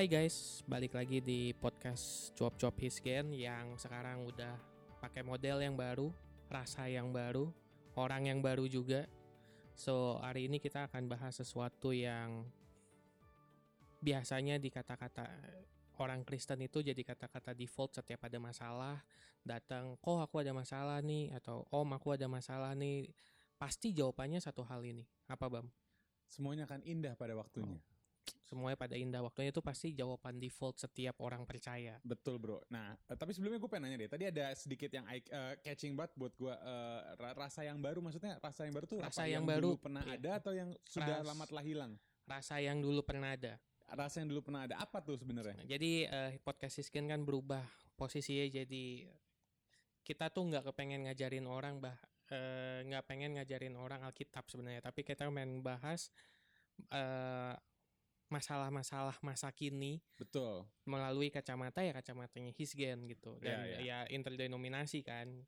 Hai guys, balik lagi di podcast Cuap-Cuap Hisgen yang sekarang udah pakai model yang baru, rasa yang baru, orang yang baru juga. So, hari ini kita akan bahas sesuatu yang biasanya di kata-kata orang Kristen itu jadi kata-kata default setiap ada masalah, datang, "Kok aku ada masalah nih?" atau "Om, aku ada masalah nih." Pasti jawabannya satu hal ini. Apa, Bam? Semuanya akan indah pada waktunya. Semuanya pada indah waktunya itu pasti jawaban default setiap orang percaya. Betul bro. Nah, eh, tapi sebelumnya gue pengen nanya deh. Tadi ada sedikit yang eye- eh, catching banget buat gue. ra- rasa yang baru maksudnya rasa yang baru tuh Rasa apa yang yang, baru, dulu pernah iya. ada atau yang sudah Ras- lama telah hilang? Rasa yang dulu pernah ada. Rasa yang dulu pernah ada apa tuh sebenarnya? Jadi eh, podcast Siskin kan berubah posisinya jadi kita tuh nggak kepengen ngajarin orang bah nggak pengen ngajarin orang Alkitab sebenarnya, tapi kita pengen bahas eh, masalah-masalah masa kini Betul. melalui kacamata ya kacamatanya Hisgen gitu dan Iya, ya interdenominasi kan.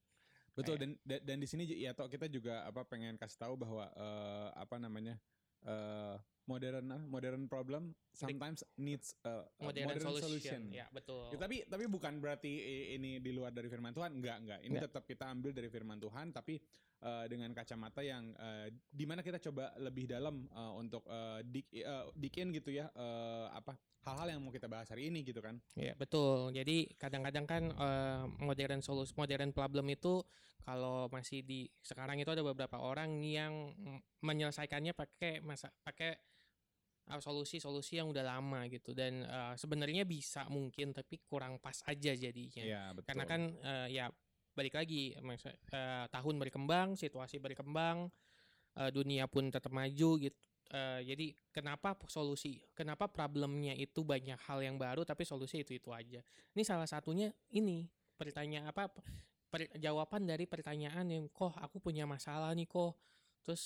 Betul dan dan, dan di sini ya toh kita juga apa pengen kasih tahu bahwa eh, apa namanya? eh modern modern problem sometimes needs a, a Modern, modern, solution. solution. Ya, betul. Ya, tapi tapi bukan berarti ini di luar dari firman Tuhan, enggak enggak. Ini Enggak. tetap kita ambil dari firman Tuhan, tapi eh, dengan kacamata yang eh, di mana kita coba lebih dalam eh, untuk eh, dig, eh, dig in gitu ya, eh, apa hal-hal yang mau kita bahas hari ini gitu kan? Ya betul. Jadi kadang-kadang kan eh, modern solusi modern problem itu kalau masih di sekarang itu ada beberapa orang yang menyelesaikannya pakai masa pakai uh, solusi-solusi yang udah lama gitu dan eh, sebenarnya bisa mungkin tapi kurang pas aja jadinya. Iya betul. Karena kan eh, ya balik lagi eh, tahun berkembang, situasi berkembang, eh, dunia pun tetap maju gitu. Eh, jadi kenapa solusi, kenapa problemnya itu banyak hal yang baru tapi solusi itu itu aja. Ini salah satunya ini pertanyaan apa per- jawaban dari pertanyaan yang kok aku punya masalah nih kok. Terus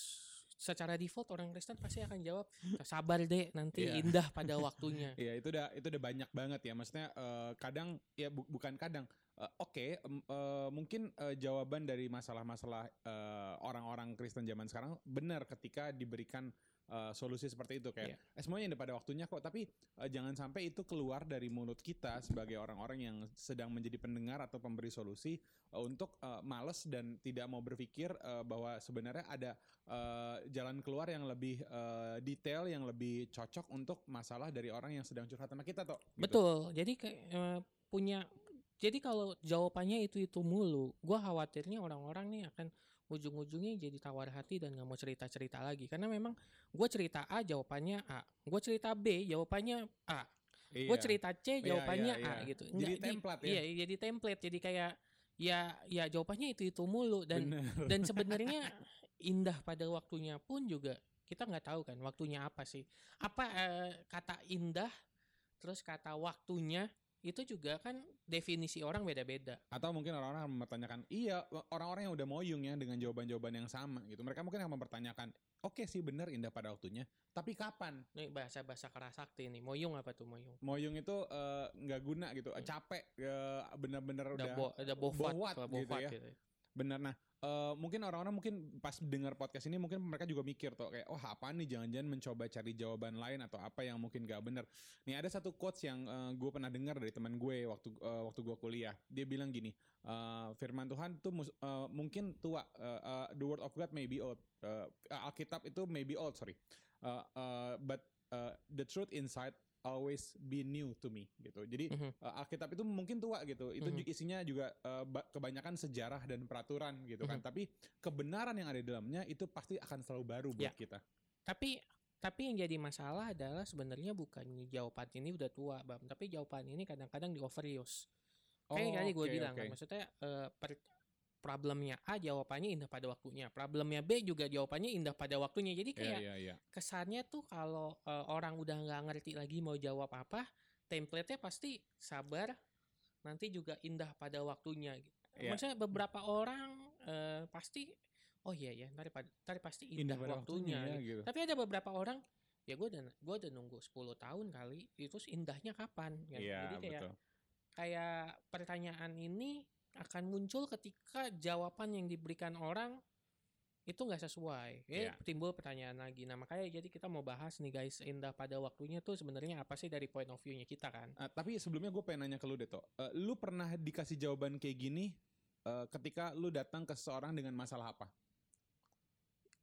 secara default orang Kristen pasti akan jawab sabar deh nanti Iya. indah pada waktunya. Iya itu udah itu udah banyak banget ya. Maksudnya eh, kadang ya bu- bukan kadang. Eh, Oke, em, eh, mungkin eh, jawaban dari masalah-masalah eh, orang-orang Kristen zaman sekarang benar ketika diberikan eh, solusi seperti itu kayak eh, semuanya indah pada waktunya kok. Tapi eh, jangan sampai itu keluar dari mulut kita sebagai orang-orang yang sedang menjadi pendengar atau pemberi solusi eh, untuk eh, males dan tidak mau berpikir eh, bahwa sebenarnya ada eh, jalan keluar yang lebih eh, detail, yang lebih cocok untuk masalah dari orang yang sedang curhat sama kita toh. gitu. Betul. Jadi kayak eh, punya jadi kalau jawabannya itu itu mulu, gua khawatirnya orang-orang nih akan ujung-ujungnya jadi tawar hati dan nggak mau cerita-cerita lagi karena memang gue cerita A jawabannya A, gue cerita B jawabannya A, Iya. gue cerita C Iya, jawabannya iya, A iya. gitu. Jadi Nggak, di- template ya? Iya, jadi template. Jadi kayak ya ya jawabannya itu itu mulu dan Bener. dan sebenarnya indah pada waktunya pun juga kita nggak tahu kan waktunya apa sih apa eh, kata indah terus kata waktunya itu juga kan definisi orang beda-beda Atau mungkin orang-orang akan mempertanyakan, iya orang-orang yang udah moyung ya dengan jawaban-jawaban yang sama gitu. Mereka mungkin akan mempertanyakan, oke sih benar indah pada waktunya, tapi kapan? nih bahasa bahasa kerasakti nih moyung apa tuh moyung Moyung itu eh, nggak guna gitu, capek, eh, bener-bener udah udah, bo, udah bofat bowat kalau gitu ya. gitu. Bener. Nah, eh, mungkin orang-orang mungkin pas dengar podcast ini mungkin mereka juga mikir tuh kayak, oh apa nih jangan-jangan mencoba cari jawaban lain atau apa yang mungkin gak bener. Nih ada satu quotes yang gue pernah dengar dari teman gue waktu eh, waktu gue kuliah. Dia bilang gini, eh, firman Tuhan tuh eh, mungkin tua. Eh, eh, the word of God may be old. Eh, Alkitab itu may be old, sorry. Eh, eh, but eh, the truth inside always be new to me gitu. Jadi Mhm. uh, Alkitab itu mungkin tua gitu. Itu Mhm. ju- isinya juga uh, ba- kebanyakan sejarah dan peraturan gitu kan. Mhm. Tapi kebenaran yang ada di dalamnya itu pasti akan selalu baru Ya. buat kita. tapi tapi yang jadi masalah adalah sebenarnya bukan jawaban ini udah tua bang tapi jawaban ini kadang-kadang di overuse Kayak tadi gue oke, bilang oke. kan, maksudnya eh, per- problemnya A jawabannya indah pada waktunya, problemnya B juga jawabannya indah pada waktunya. Jadi Iya, kayak iya, iya. kesannya tuh kalau eh, orang udah nggak ngerti lagi mau jawab apa, template-nya pasti sabar, nanti juga indah pada waktunya. Iya. Maksudnya beberapa orang eh, pasti, oh iya ya, ntar, ntar pasti indah, Indah pada waktunya. waktunya, gitu. gitu. Tapi ada beberapa orang, ya gue udah gue udah nunggu 10 tahun kali, itu indahnya kapan? gitu. Iya, Jadi kayak betul. kayak pertanyaan ini akan muncul ketika jawaban yang diberikan orang itu nggak sesuai. Iya. Ya, timbul pertanyaan lagi. Nah, makanya jadi kita mau bahas nih guys, indah pada waktunya tuh sebenarnya apa sih dari point of view-nya kita kan? Ah, tapi sebelumnya gue pengen nanya ke lu deh Tok. Eh, lu pernah dikasih jawaban kayak gini eh, ketika lu datang ke seseorang dengan masalah apa?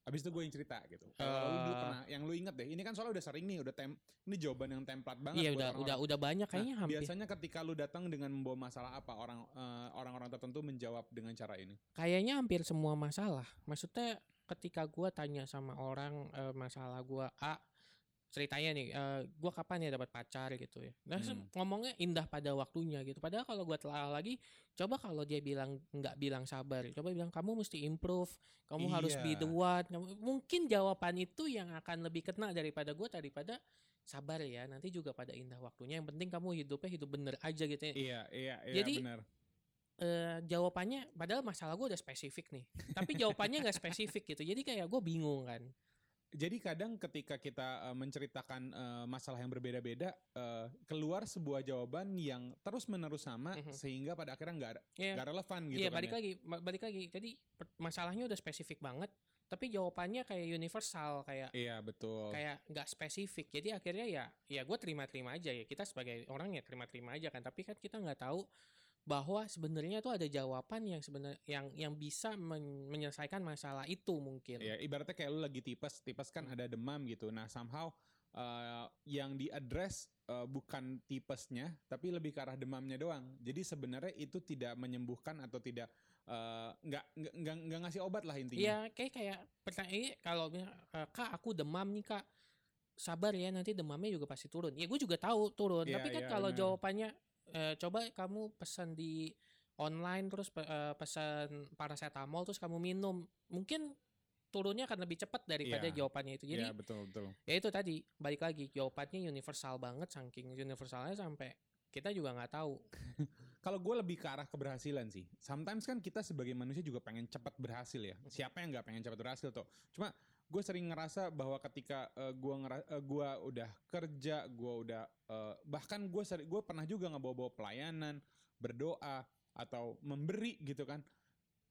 Abis itu gue yang cerita gitu. Kalau lu dulu Eh. pernah, yang lu inget deh. Ini kan soalnya udah sering nih, udah tem, ini jawaban yang template banget. Iya udah orang-orang. udah udah banyak kayaknya Nah, hampir. biasanya ketika lu datang dengan membawa masalah apa orang eh, orang-orang tertentu menjawab dengan cara ini. Kayaknya hampir semua masalah. Maksudnya ketika gua tanya sama orang eh, masalah gua A ceritanya nih, eh, gua kapan ya dapat pacar gitu ya. Nah, Hmm. ngomongnya indah pada waktunya gitu. Padahal kalau gua telah lagi, coba kalau dia bilang nggak bilang sabar, coba bilang kamu mesti improve, kamu harus be the Iya. one. Kamu- mungkin jawaban itu yang akan lebih kena daripada gua daripada sabar ya. Nanti juga pada indah waktunya. Yang penting kamu hidupnya hidup bener aja gitu ya. Iya, iya, iya Jadi, benar. eh, jawabannya padahal masalah gue udah spesifik nih tapi jawabannya nggak spesifik gitu jadi kayak gue bingung kan Jadi kadang ketika kita eh, menceritakan eh, masalah yang berbeda-beda, eh, keluar sebuah jawaban yang terus-menerus sama Mhm. sehingga pada akhirnya nggak Iya. nggak relevan gitu iya kan balik ya. lagi ba- balik lagi jadi masalahnya udah spesifik banget tapi jawabannya kayak universal kayak Iya, betul. kayak nggak spesifik jadi akhirnya ya ya gue terima-terima aja ya kita sebagai orang ya terima-terima aja kan tapi kan kita nggak tahu bahwa sebenarnya tuh ada jawaban yang sebenarnya yang yang bisa men- menyelesaikan masalah itu mungkin Ya, ibaratnya kayak lu lagi tipes, tipes kan Hmm. ada demam gitu. Nah, somehow eh, yang diadres eh, bukan tipesnya, tapi lebih ke arah demamnya doang. Jadi sebenarnya itu tidak menyembuhkan atau tidak eh, nggak nggak nggak ngasih obat lah intinya. Iya, kayak kayak pertanyaan ini kalau "Eh, kak aku demam nih kak, sabar ya nanti demamnya juga pasti turun. Ya gue juga tahu turun, Iya, tapi kan iya, kalau jawabannya eh, coba kamu pesan di online terus eh, pesan paracetamol terus kamu minum, mungkin turunnya akan lebih cepat daripada Iya. jawabannya itu. Jadi Iya, betul betul. ya itu tadi balik lagi jawabannya universal banget, saking universalnya sampai kita juga nggak tahu. Kalau gue lebih ke arah keberhasilan sih. Sometimes kan kita sebagai manusia juga pengen cepat berhasil ya. Siapa yang nggak pengen cepat berhasil tuh? Cuma gue sering ngerasa bahwa ketika eh, gue ngera- eh, gua udah kerja, gue udah eh, bahkan gue sering gue pernah juga ngebawa-bawa pelayanan, berdoa atau memberi gitu kan.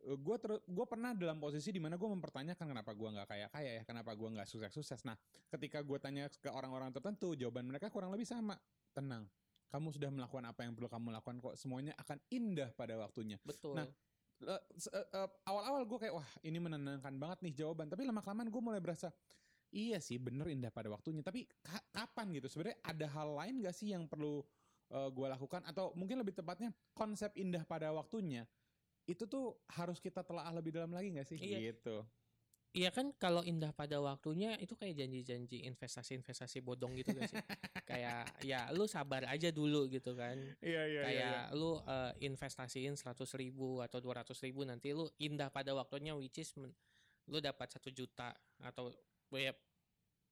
gue terus gue pernah dalam posisi di mana gue mempertanyakan kenapa gue nggak kaya kaya ya kenapa gue nggak sukses sukses nah ketika gue tanya ke orang-orang tertentu jawaban mereka kurang lebih sama tenang kamu sudah melakukan apa yang perlu kamu lakukan kok semuanya akan indah pada waktunya Betul. Nah, awal-awal gue kayak wah ini menenangkan banget nih jawaban. Tapi lama kelamaan gue mulai berasa iya sih bener indah pada waktunya. Tapi ka- kapan gitu? Sebenarnya ada hal lain gak sih yang perlu gue lakukan? Atau mungkin lebih tepatnya konsep indah pada waktunya itu tuh harus kita telah lebih dalam lagi gak sih? Iya. gitu Iya kan kalau indah pada waktunya itu kayak janji-janji investasi-investasi bodong gitu gak sih? kayak ya lu sabar aja dulu gitu kan. iya iya kayak lu eh, investasiin 100 ribu atau 200 ribu nanti lu indah pada waktunya which is men- lu dapat satu juta atau ya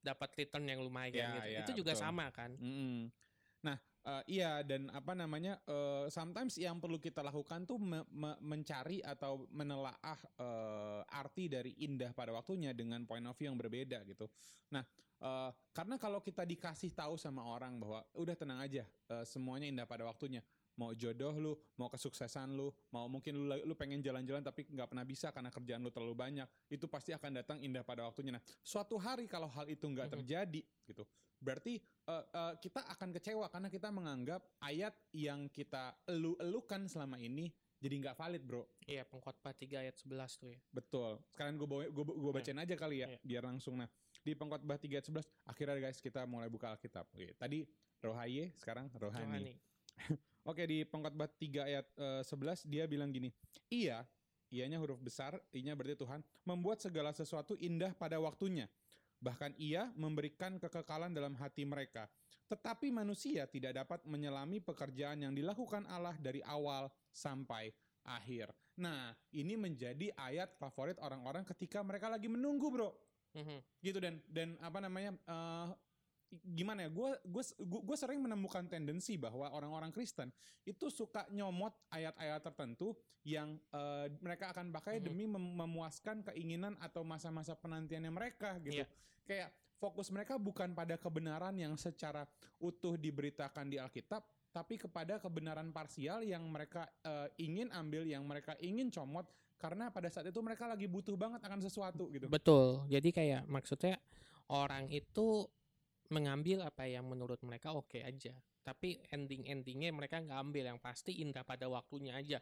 dapat return yang lumayan Ya, gitu. ya, itu juga betul. sama kan. Mm-mm. Nah, eh, iya dan apa namanya? eh, sometimes yang perlu kita lakukan tuh me- me- mencari atau menelaah eh, arti dari indah pada waktunya dengan point of view yang berbeda gitu. Nah, eh, karena kalau kita dikasih tahu sama orang bahwa udah tenang aja, eh, semuanya indah pada waktunya. Mau jodoh lu, mau kesuksesan lu, mau mungkin lu lu pengen jalan-jalan tapi nggak pernah bisa karena kerjaan lu terlalu banyak, itu pasti akan datang indah pada waktunya. Nah, suatu hari kalau hal itu nggak terjadi gitu, berarti eh, eh, kita akan kecewa karena kita menganggap ayat yang kita elu-elukan selama ini jadi nggak valid bro Iya, pengkhotbah 3 ayat 11 tuh ya. betul sekarang gue bawa gue gue bacain aja kali ya Iya. biar langsung nah di pengkhotbah 3 ayat 11 akhirnya guys kita mulai buka Alkitab Oke, tadi rohaye sekarang rohani, Rohani. Oke di pengkhotbah 3 ayat eh, 11 dia bilang gini iya ianya huruf besar inya berarti Tuhan membuat segala sesuatu indah pada waktunya bahkan ia memberikan kekekalan dalam hati mereka tetapi manusia tidak dapat menyelami pekerjaan yang dilakukan Allah dari awal sampai akhir. Nah, ini menjadi ayat favorit orang-orang ketika mereka lagi menunggu, Bro. Mhm. Gitu dan dan apa namanya? eh, gimana ya? Gue gue gue sering menemukan tendensi bahwa orang-orang Kristen itu suka nyomot ayat-ayat tertentu yang eh, mereka akan pakai Mhm. demi mem- memuaskan keinginan atau masa-masa penantiannya mereka gitu. Iya. Kayak fokus mereka bukan pada kebenaran yang secara utuh diberitakan di Alkitab, tapi kepada kebenaran parsial yang mereka eh, ingin ambil, yang mereka ingin comot karena pada saat itu mereka lagi butuh banget akan sesuatu gitu. Betul. Jadi kayak maksudnya orang itu mengambil apa yang menurut mereka oke aja. Tapi ending-endingnya mereka nggak ambil yang pasti indah pada waktunya aja.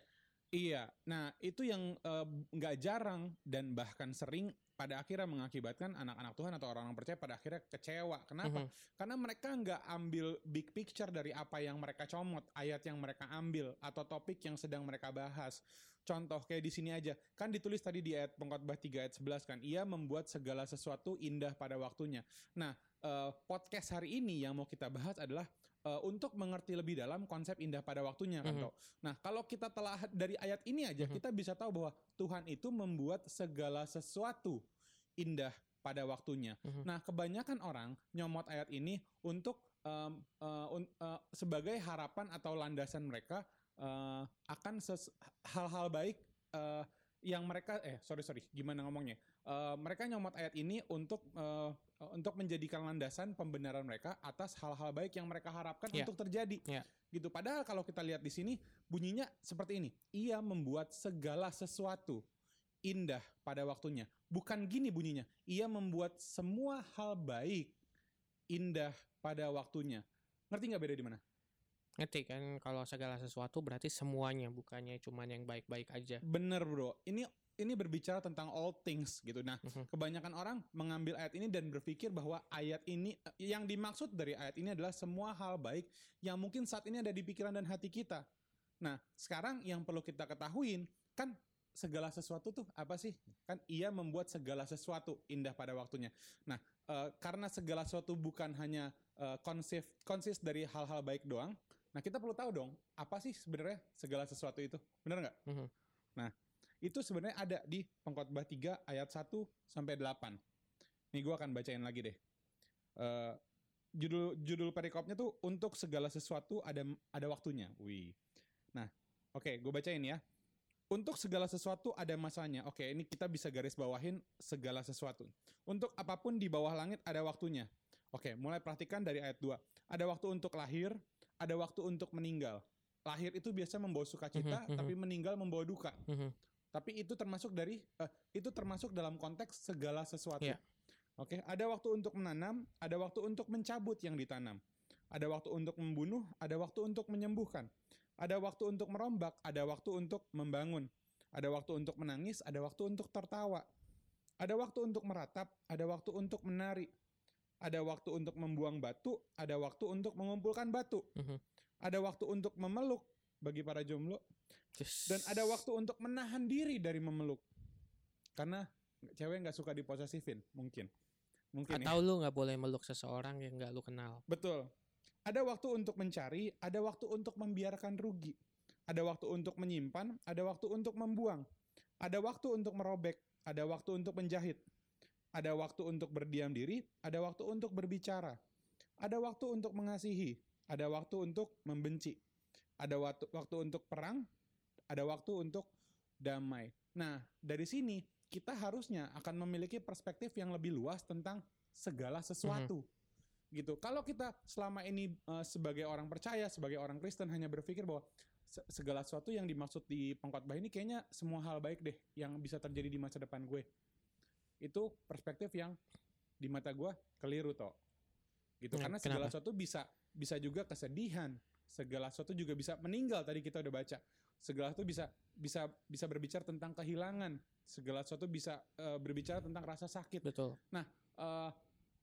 Iya, nah itu yang eh, nggak jarang dan bahkan sering pada akhirnya mengakibatkan anak-anak Tuhan atau orang-orang percaya pada akhirnya kecewa. Kenapa? Mhm. Karena mereka nggak ambil big picture dari apa yang mereka comot, ayat yang mereka ambil, atau topik yang sedang mereka bahas. Contoh kayak di sini aja, kan ditulis tadi di ayat pengkhotbah 3 ayat 11 kan, ia membuat segala sesuatu indah pada waktunya. Nah, eh, podcast hari ini yang mau kita bahas adalah eh, untuk mengerti lebih dalam konsep indah pada waktunya kan, Mhm. Tok? Nah, kalau kita telah dari ayat ini aja, Mhm. kita bisa tahu bahwa Tuhan itu membuat segala sesuatu indah pada waktunya. Mhm. Nah, kebanyakan orang nyomot ayat ini untuk em, eh, un- eh, sebagai harapan atau landasan mereka eh, akan hal-hal baik eh, yang mereka eh sorry sorry gimana ngomongnya Eh, mereka nyomot ayat ini untuk eh, untuk menjadikan landasan pembenaran mereka atas hal-hal baik yang mereka harapkan Ya. untuk terjadi. Ya. gitu. Padahal kalau kita lihat di sini bunyinya seperti ini. Ia membuat segala sesuatu indah pada waktunya. Bukan gini bunyinya. Ia membuat semua hal baik indah pada waktunya. Ngerti nggak beda di mana? Ngerti kan? Kalau segala sesuatu berarti semuanya bukannya cuman yang baik-baik aja. Bener bro, ini ini berbicara tentang all things gitu. Nah, Mhm. kebanyakan orang mengambil ayat ini dan berpikir bahwa ayat ini yang dimaksud dari ayat ini adalah semua hal baik yang mungkin saat ini ada di pikiran dan hati kita. Nah, sekarang yang perlu kita ketahuin kan segala sesuatu tuh apa sih? Kan ia membuat segala sesuatu indah pada waktunya. Nah, eh, karena segala sesuatu bukan hanya eh, konsif konsis dari hal-hal baik doang. Nah, kita perlu tahu dong, apa sih sebenarnya segala sesuatu itu? Bener nggak? Mhm. Nah, itu sebenarnya ada di Pengkhotbah 3 ayat 1 sampai 8. Nih gue akan bacain lagi deh. Eh, judul judul perikopnya tuh untuk segala sesuatu ada ada waktunya. Wih. Nah, oke, gue bacain ya. Untuk segala sesuatu ada masanya. Oke, ini kita bisa garis bawahin segala sesuatu. Untuk apa pun di bawah langit ada waktunya. Oke, mulai perhatikan dari ayat 2. Ada waktu untuk lahir, ada waktu untuk meninggal. Lahir itu biasa membawa sukacita, Mhm, mhm. tapi meninggal membawa duka. Mhm. Tapi itu termasuk dari eh, itu termasuk dalam konteks segala sesuatu. Iya. Oke, ada waktu untuk menanam, ada waktu untuk mencabut yang ditanam. Ada waktu untuk membunuh, ada waktu untuk menyembuhkan. Ada waktu untuk merombak, ada waktu untuk membangun. Ada waktu untuk menangis, ada waktu untuk tertawa. Ada waktu untuk meratap, ada waktu untuk menari. Ada waktu untuk membuang batu, ada waktu untuk mengumpulkan batu. Mhm. Ada waktu untuk memeluk bagi para jomblo, Dan ada waktu untuk menahan diri dari memeluk. Karena cewek nggak suka diposesifin, mungkin. Mungkin ya. atau lu nggak boleh meluk seseorang yang nggak lu kenal. Betul. Ada waktu untuk mencari, ada waktu untuk membiarkan rugi. Ada waktu untuk menyimpan, ada waktu untuk membuang. Ada waktu untuk merobek, ada waktu untuk menjahit. Ada waktu untuk berdiam diri, ada waktu untuk berbicara. Ada waktu untuk mengasihi, ada waktu untuk membenci. Ada waktu waktu untuk perang, ada waktu untuk damai. Nah, dari sini kita harusnya akan memiliki perspektif yang lebih luas tentang segala sesuatu. Gitu. Kalau kita selama ini eh, sebagai orang percaya, sebagai orang Kristen hanya berpikir bahwa se- segala sesuatu yang dimaksud di pengkhotbah ini kayaknya semua hal baik deh yang bisa terjadi di masa depan gue. Itu perspektif yang di mata gue keliru toh. Gitu. Hmm, Karena segala kenapa? sesuatu bisa bisa juga kesedihan, segala sesuatu juga bisa meninggal tadi kita udah baca. Segala sesuatu bisa bisa bisa berbicara tentang kehilangan, segala sesuatu bisa eh, berbicara tentang rasa sakit. Betul. Eh,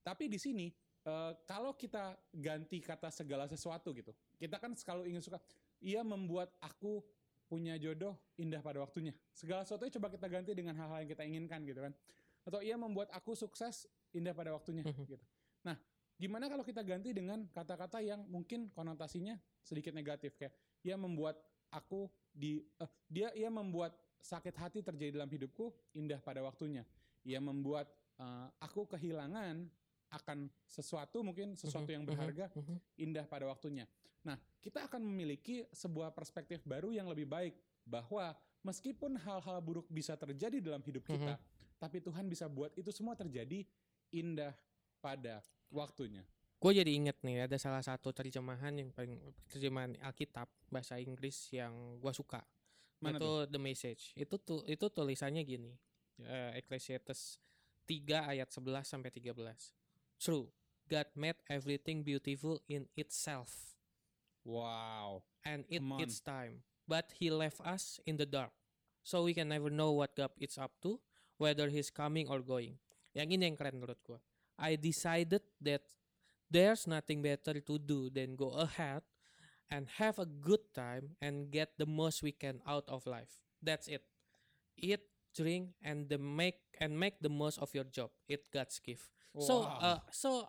tapi di sini eh, kalau kita ganti kata segala sesuatu gitu, kita kan selalu ingin suka, ia membuat aku punya jodoh indah pada waktunya. Segala sesuatu coba kita ganti dengan hal-hal yang kita inginkan gitu kan. Atau ia membuat aku sukses indah pada waktunya Mhm. gitu. Nah, gimana kalau kita ganti dengan kata-kata yang mungkin konotasinya sedikit negatif kayak ia membuat aku di eh, dia ia membuat sakit hati terjadi dalam hidupku indah pada waktunya. Ia membuat eh, aku kehilangan akan sesuatu mungkin sesuatu Mhm, yang berharga mhm. indah pada waktunya. Nah, kita akan memiliki sebuah perspektif baru yang lebih baik bahwa meskipun hal-hal buruk bisa terjadi dalam hidup kita, tapi Tuhan bisa buat itu semua terjadi indah pada waktunya. Gue jadi inget nih ada salah satu terjemahan yang paling terjemahan Alkitab bahasa Inggris yang gue suka. Mana itu The Message. Itu tuh itu tulisannya gini. Eh, Ecclesiastes 3 ayat 11 sampai 13. True. God made everything beautiful in itself Wow. and on. its time. But he left us in the dark. So we can never know what God is up to, whether he's coming or going. Yang ini yang keren menurut gua. I decided that there's nothing better to do than go ahead and have a good time and get the most we can out of life. That's it. Eat, drink, and the make and make the most of your job. It God's gift. So, Wow. uh, so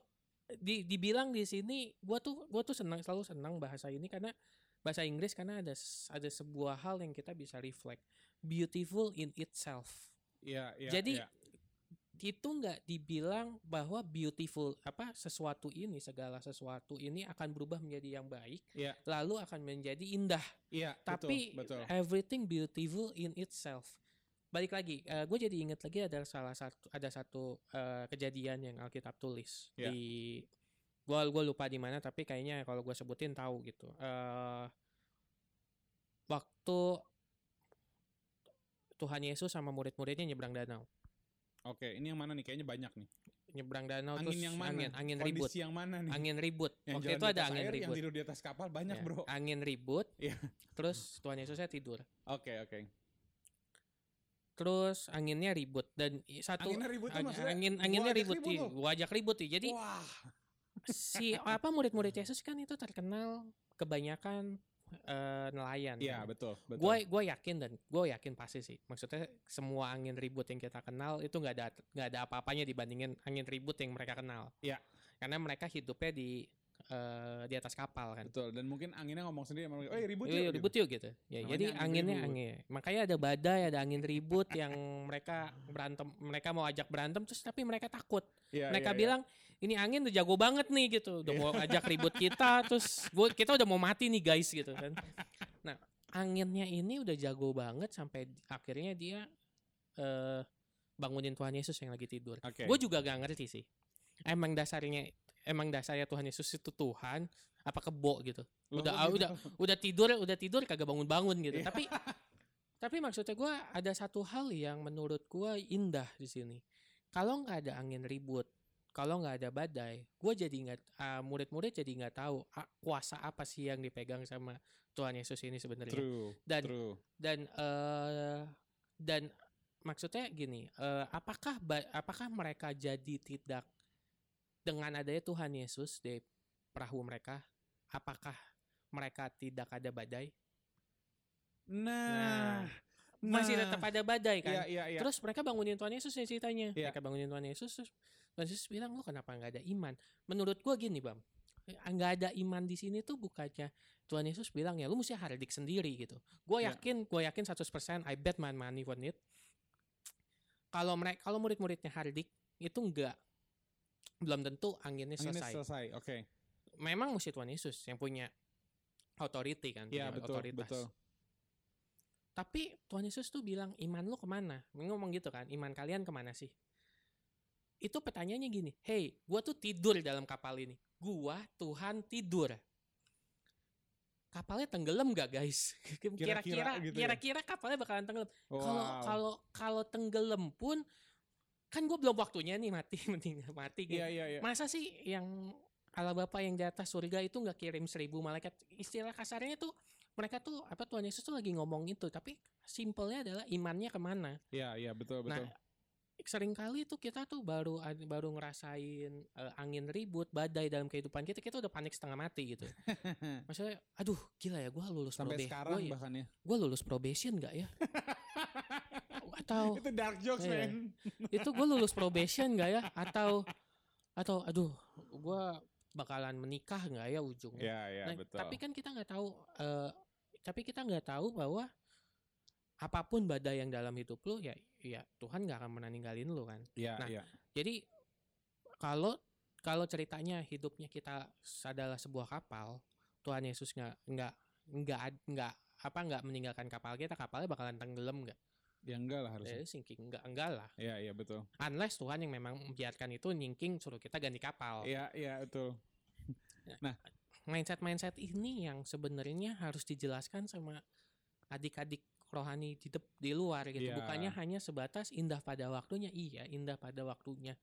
di, dibilang di sini, gua tuh gua tuh senang selalu senang bahasa ini karena bahasa Inggris karena ada ada sebuah hal yang kita bisa reflect. Beautiful in itself. Iya, iya, Jadi iya. Itu nggak dibilang bahwa beautiful apa sesuatu ini segala sesuatu ini akan berubah menjadi yang baik, Iya. lalu akan menjadi indah. Iya, Tapi betul, betul. everything beautiful in itself. Balik lagi, gue jadi ingat lagi ada salah satu ada satu eh, kejadian yang Alkitab tulis Ya. di gua gua lupa di mana tapi kayaknya kalau gue sebutin tahu gitu. Eh waktu Tuhan Yesus sama murid-muridnya nyebrang danau. Oke, ini yang mana nih? Kayaknya banyak nih. Nyebrang danau Angin terus yang mana? angin angin Kondisi ribut. yang mana nih? Angin ribut. yang Waktu itu ada angin air, yang ribut. tidur di atas kapal banyak, Ya, Bro. Angin ribut. Iya. Terus Tuhan Yesusnya tidur. Oke, oke. Terus anginnya ribut dan satu Anginnya ribut ang- maksudnya angin anginnya ribut, ribut iya, gua ajak ribut iya. Jadi Wah. si apa murid-murid Yesus kan itu terkenal kebanyakan eh, nelayan. Iya, kan. betul, betul. Gue gue yakin dan gue yakin pasti sih. Maksudnya semua angin ribut yang kita kenal itu nggak ada nggak ada apa-apanya dibandingin angin ribut yang mereka kenal. Iya. Karena mereka hidupnya di eh, di atas kapal kan. Betul. Dan mungkin anginnya ngomong sendiri sama "Oh, ribut Iya, yuk." ribut yuk gitu. Ya, Namanya jadi angin anginnya ribut. angin. Makanya ada badai, ada angin ribut yang mereka berantem, mereka mau ajak berantem terus tapi mereka takut. Iya, mereka iya, iya. bilang ini angin udah jago banget nih gitu. Udah mau ajak ribut kita terus gua kita udah mau mati nih guys gitu kan. Nah, anginnya ini udah jago banget sampai akhirnya dia eh bangunin Tuhan Yesus yang lagi tidur. Oke. Gue juga gak ngerti sih. Emang dasarnya emang dasarnya Tuhan Yesus itu Tuhan apa kebo gitu. Udah kok ah, gitu? udah udah tidur udah tidur kagak bangun-bangun gitu. Iya. Tapi tapi maksudnya gua ada satu hal yang menurut gua indah di sini. Kalau nggak ada angin ribut, kalau nggak ada badai, gue jadi nggak ah, murid-murid jadi nggak tahu ah, kuasa apa sih yang dipegang sama Tuhan Yesus ini sebenarnya. True. Dan true. dan eh dan maksudnya gini, eh, apakah apakah mereka jadi tidak dengan adanya Tuhan Yesus di perahu mereka, apakah mereka tidak ada badai? Nah, Masih nah. tetap ada badai kan? Iya, iya, iya. Terus mereka bangunin Tuhan Yesus nih ceritanya. Iya. Mereka bangunin Tuhan Yesus terus Tuhan Yesus bilang lu kenapa nggak ada iman? Menurut gua gini bang, eh, nggak ada iman di sini tuh bukannya Tuhan Yesus bilang ya lu mesti hardik sendiri gitu. Gue Iya. yakin, gue yakin 100% I bet my money on it. Kalau mereka, kalau murid-muridnya hardik itu enggak belum tentu anginnya Anginnya selesai. selesai. Oke. Memang mesti Tuhan Yesus yang punya authority kan, Iya, punya betul, otoritas. betul. Tapi Tuhan Yesus tuh bilang iman lu ke mana? Ngomong gitu kan, iman kalian ke mana sih? Itu pertanyaannya gini, hey, gua tuh tidur dalam kapal ini. Gua Tuhan tidur. Kapalnya tenggelam gak guys? Kira-kira Kira-kira, gitu ya? kapalnya bakalan tenggelam. Kalau Wow. kalau kalau tenggelam pun kan gue belum waktunya nih mati mending mati gitu. Iya, iya, iya. Masa sih yang Allah Bapa yang di atas surga itu nggak kirim seribu malaikat? Istilah kasarnya tuh mereka tuh apa Tuhan Yesus tuh lagi ngomong itu, tapi simpelnya adalah imannya ke mana. Iya, iya, betul, Nah, betul. Sering kali tuh kita tuh baru baru ngerasain eh, angin ribut, badai dalam kehidupan kita, kita udah panik setengah mati gitu. Maksudnya, aduh gila ya, gue lulus Sampai probe- sekarang gua ya- bahkan ya. gua lulus probation nggak ya? Atau Itu dark jokes, Iya. man. itu gue lulus probation nggak ya? Atau atau aduh, gue bakalan menikah nggak ya ujungnya? Iya, iya, Nah, betul. Tapi kan kita nggak tahu, eh, tapi kita nggak tahu bahwa apa pun badai yang dalam hidup lu ya, ya Tuhan nggak akan pernah ninggalin lu kan. Iya, nah, iya. Jadi kalau kalau ceritanya hidupnya kita adalah sebuah kapal, Tuhan Yesus nggak nggak nggak nggak apa nggak meninggalkan kapal kita, kapalnya bakalan tenggelam nggak? Ya enggak lah harusnya. Eh, sinking nggak enggak lah. Iya, iya betul. Unless Tuhan yang memang membiarkan itu nyingking suruh kita ganti kapal. Iya, iya betul. Mindset-mindset ini yang sebenarnya harus dijelaskan sama adik-adik rohani di di luar gitu. Iya. Bukannya hanya sebatas indah pada waktunya. Iya, indah pada waktunya.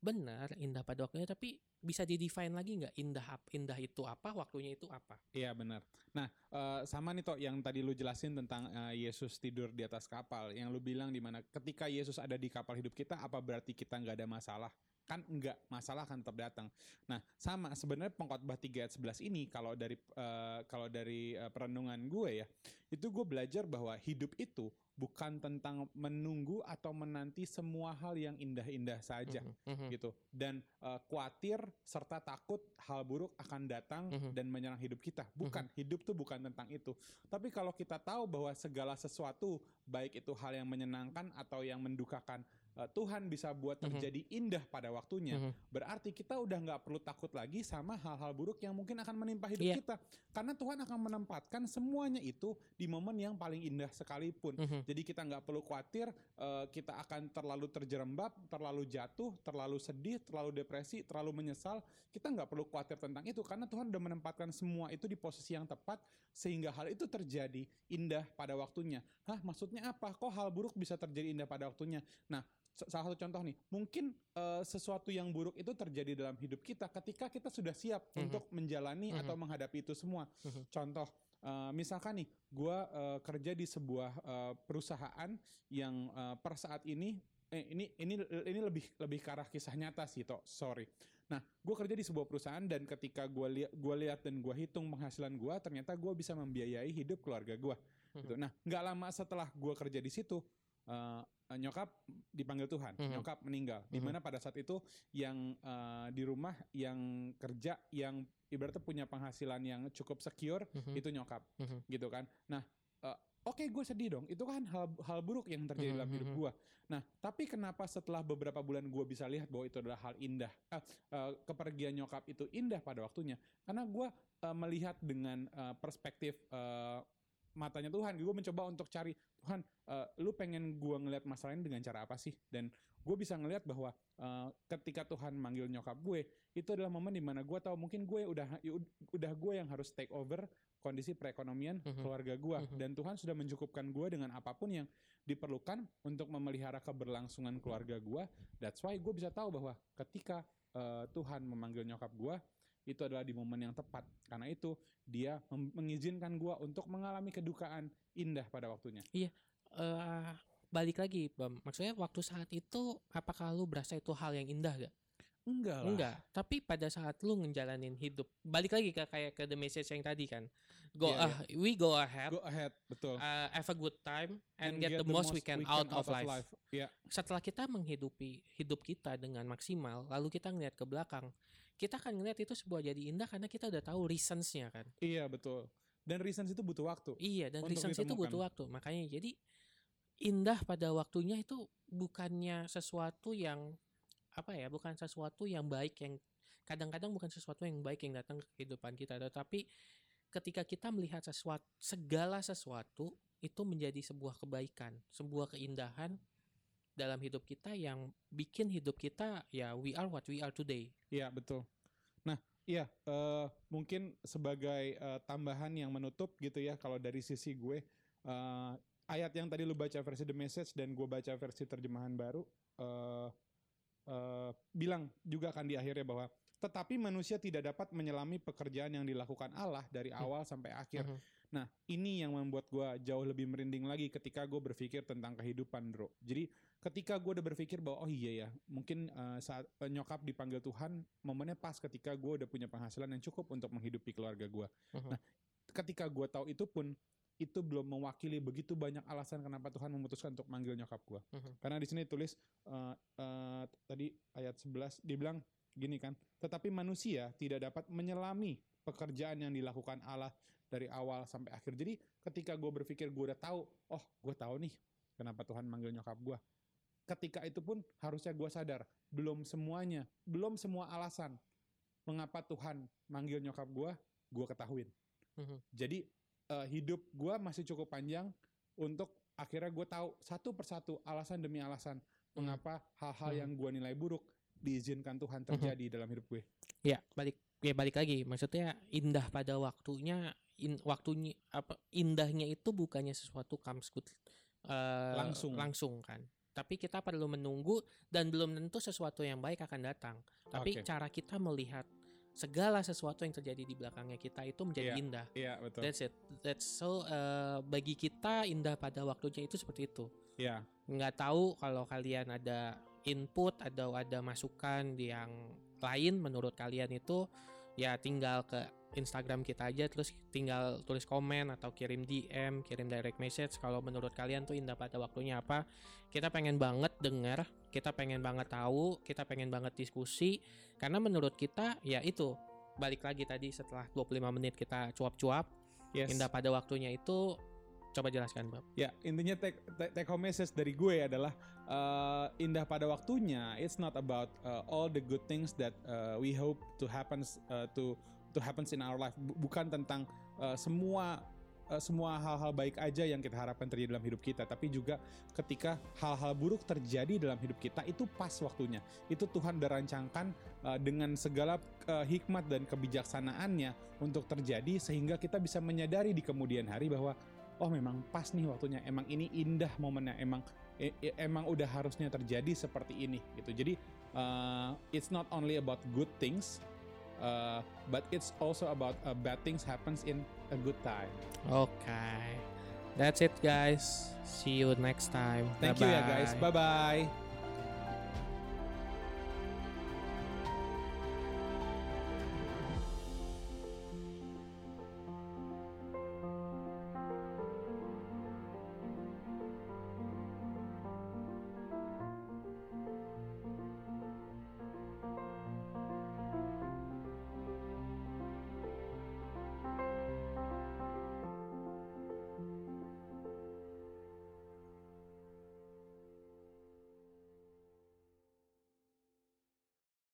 Benar, indah pada waktunya tapi bisa di-define lagi nggak indah indah itu apa, waktunya itu apa? Iya benar. Nah, eh, sama nih toh yang tadi lu jelasin tentang eh, Yesus tidur di atas kapal. Yang lu bilang di mana ketika Yesus ada di kapal hidup kita, apa berarti kita nggak ada masalah? Kan enggak, masalah akan tetap datang. Nah, sama sebenarnya pengkhotbah 3 ayat 11 ini kalau dari eh, kalau dari eh, perenungan gue ya, itu gue belajar bahwa hidup itu bukan tentang menunggu atau menanti semua hal yang indah-indah saja Mhm, mhm. gitu dan eh, khawatir serta takut hal buruk akan datang Mhm. dan menyerang hidup kita bukan hidup tuh bukan tentang itu tapi kalau kita tahu bahwa segala sesuatu baik itu hal yang menyenangkan atau yang mendukakan eh, Tuhan bisa buat Mhm. terjadi indah pada waktunya Mhm. berarti kita udah nggak perlu takut lagi sama hal-hal buruk yang mungkin akan menimpa hidup Iya. kita karena Tuhan akan menempatkan semuanya itu di momen yang paling indah sekalipun Mhm. jadi kita nggak perlu khawatir eh, kita akan terlalu terjerembab, terlalu jatuh, terlalu sedih, terlalu depresi, terlalu menyesal. Kita nggak perlu khawatir tentang itu karena Tuhan udah menempatkan semua itu di posisi yang tepat sehingga hal itu terjadi indah pada waktunya. Hah, maksudnya apa? Kok hal buruk bisa terjadi indah pada waktunya? Nah, salah satu contoh nih, mungkin eh, sesuatu yang buruk itu terjadi dalam hidup kita ketika kita sudah siap Mhm. untuk menjalani Mhm. atau menghadapi itu semua. Mhm. Contoh, eh, misalkan nih, gue kerja di sebuah eh, perusahaan yang eh, per saat ini eh, ini ini ini lebih lebih ke arah kisah nyata sih toh sorry nah gue kerja di sebuah perusahaan dan ketika gue lihat gue lihat dan gue hitung penghasilan gue ternyata gue bisa membiayai hidup keluarga gue gitu. nah nggak lama setelah gue kerja di situ nyokap dipanggil Tuhan Mhm. nyokap meninggal Mhm. di mana pada saat itu yang eh, di rumah yang kerja yang ibaratnya punya penghasilan yang cukup secure Mhm. itu nyokap Mhm. gitu kan nah eh, oke gue sedih dong itu kan hal hal buruk yang terjadi Mhm, dalam hidup mhm. gue nah tapi kenapa setelah beberapa bulan gue bisa lihat bahwa itu adalah hal indah eh, eh, kepergian nyokap itu indah pada waktunya karena gue eh, melihat dengan eh, perspektif eh, matanya Tuhan gue mencoba untuk cari Tuhan eh, lu pengen gue ngelihat masalah ini dengan cara apa sih dan gue bisa ngelihat bahwa eh, ketika Tuhan manggil nyokap gue itu adalah momen di mana gue tahu mungkin gue udah udah gue yang harus take over kondisi perekonomian Mhm. keluarga gue Mhm. dan Tuhan sudah mencukupkan gue dengan apa pun yang diperlukan untuk memelihara keberlangsungan keluarga gue that's why gue bisa tahu bahwa ketika eh, Tuhan memanggil nyokap gue itu adalah di momen yang tepat karena itu dia mengizinkan gue untuk mengalami kedukaan indah pada waktunya eh balik lagi Bam. maksudnya waktu saat itu apakah lu berasa itu hal yang indah gak? Enggak lah. Enggak. Tapi pada saat lu ngejalanin hidup balik lagi ke kayak ke the message yang tadi kan. Go Iya, ah we go ahead. Go ahead betul. Uh, have a good time and, get, the, most, we can, out, of life. ya setelah kita menghidupi hidup kita dengan maksimal lalu kita ngeliat ke belakang kita akan ngeliat itu sebuah jadi indah karena kita udah tahu reasonsnya kan. Iya betul. Dan reasons itu butuh waktu Iya dan reasons itu butuh waktu. Makanya jadi indah pada waktunya itu bukannya sesuatu yang apa ya, bukan sesuatu yang baik yang kadang-kadang bukan sesuatu yang baik yang datang ke kehidupan kita, tetapi ketika kita melihat sesuatu segala sesuatu itu menjadi sebuah kebaikan, sebuah keindahan dalam hidup kita yang bikin hidup kita ya we are what we are today. Iya betul. Nah iya eh, mungkin sebagai eh, tambahan yang menutup gitu ya kalau dari sisi gue eh, ayat yang tadi lu baca versi the message dan gue baca versi terjemahan baru eh, eh, bilang juga kan di akhirnya bahwa tetapi manusia tidak dapat menyelami pekerjaan yang dilakukan Allah dari Hmm. awal sampai akhir. Mhm. Nah, ini yang membuat gue jauh lebih merinding lagi ketika gue berpikir tentang kehidupan, bro. Jadi, ketika gue udah berpikir bahwa, oh iya ya, mungkin eh, saat eh, nyokap dipanggil Tuhan, momennya pas ketika gue udah punya penghasilan yang cukup untuk menghidupi keluarga gue. Mhm. Nah, ketika gue tahu itu pun, itu belum mewakili begitu banyak alasan kenapa Tuhan memutuskan untuk manggil nyokap gue. Mhm. Karena di sini tulis, eh, eh, tadi ayat 11, dibilang gini kan, tetapi manusia tidak dapat menyelami pekerjaan yang dilakukan Allah dari awal sampai akhir. Jadi ketika gue berpikir gue udah tahu, oh gue tahu nih kenapa Tuhan manggil nyokap gue. ketika itu pun harusnya gue sadar belum semuanya, belum semua alasan mengapa Tuhan manggil nyokap gue, gue ketahuin. Mhm. Jadi eh, hidup gue masih cukup panjang untuk akhirnya gue tahu satu persatu alasan demi alasan mengapa hal-hal Mhm. yang gue nilai buruk diizinkan Tuhan Mhm. terjadi dalam hidup gue. Ya, balik ya balik lagi. Maksudnya indah pada waktunya in, waktunya apa indahnya itu bukannya sesuatu comes good eh, Langsung. langsung kan. Tapi kita perlu menunggu dan belum tentu sesuatu yang baik akan datang. Tapi Oke. cara kita melihat segala sesuatu yang terjadi di belakangnya kita itu menjadi Iya. indah. Iya betul. That's it. That's so eh, bagi kita indah pada waktunya itu seperti itu. Iya. nggak tahu kalau kalian ada input atau ada masukan yang lain menurut kalian itu ya tinggal ke Instagram kita aja terus tinggal tulis komen atau kirim DM, kirim direct message kalau menurut kalian tuh indah pada waktunya apa. Kita pengen banget dengar, kita pengen banget tahu, kita pengen banget diskusi karena menurut kita ya itu balik lagi tadi setelah 25 menit kita cuap-cuap Yes. indah pada waktunya itu coba jelaskan Bab. Ya, intinya take, take, home message dari gue adalah uh, indah pada waktunya. It's not about uh, all the good things that uh, we hope to happens uh, to to happens in our life. Bu- Bukan tentang uh, semua semua hal-hal baik aja yang kita harapkan terjadi dalam hidup kita, tapi juga ketika hal-hal buruk terjadi dalam hidup kita itu pas waktunya. Itu Tuhan udah uh, dengan segala uh, hikmat dan kebijaksanaannya untuk terjadi sehingga kita bisa menyadari di kemudian hari bahwa oh memang pas nih waktunya. Emang ini indah momennya. Emang e- e- emang udah harusnya terjadi seperti ini gitu. Jadi uh, it's not only about good things uh, but it's also about uh, bad things happens in a good time. Okay. That's it guys. See you next time. thank you ya guys. Bye bye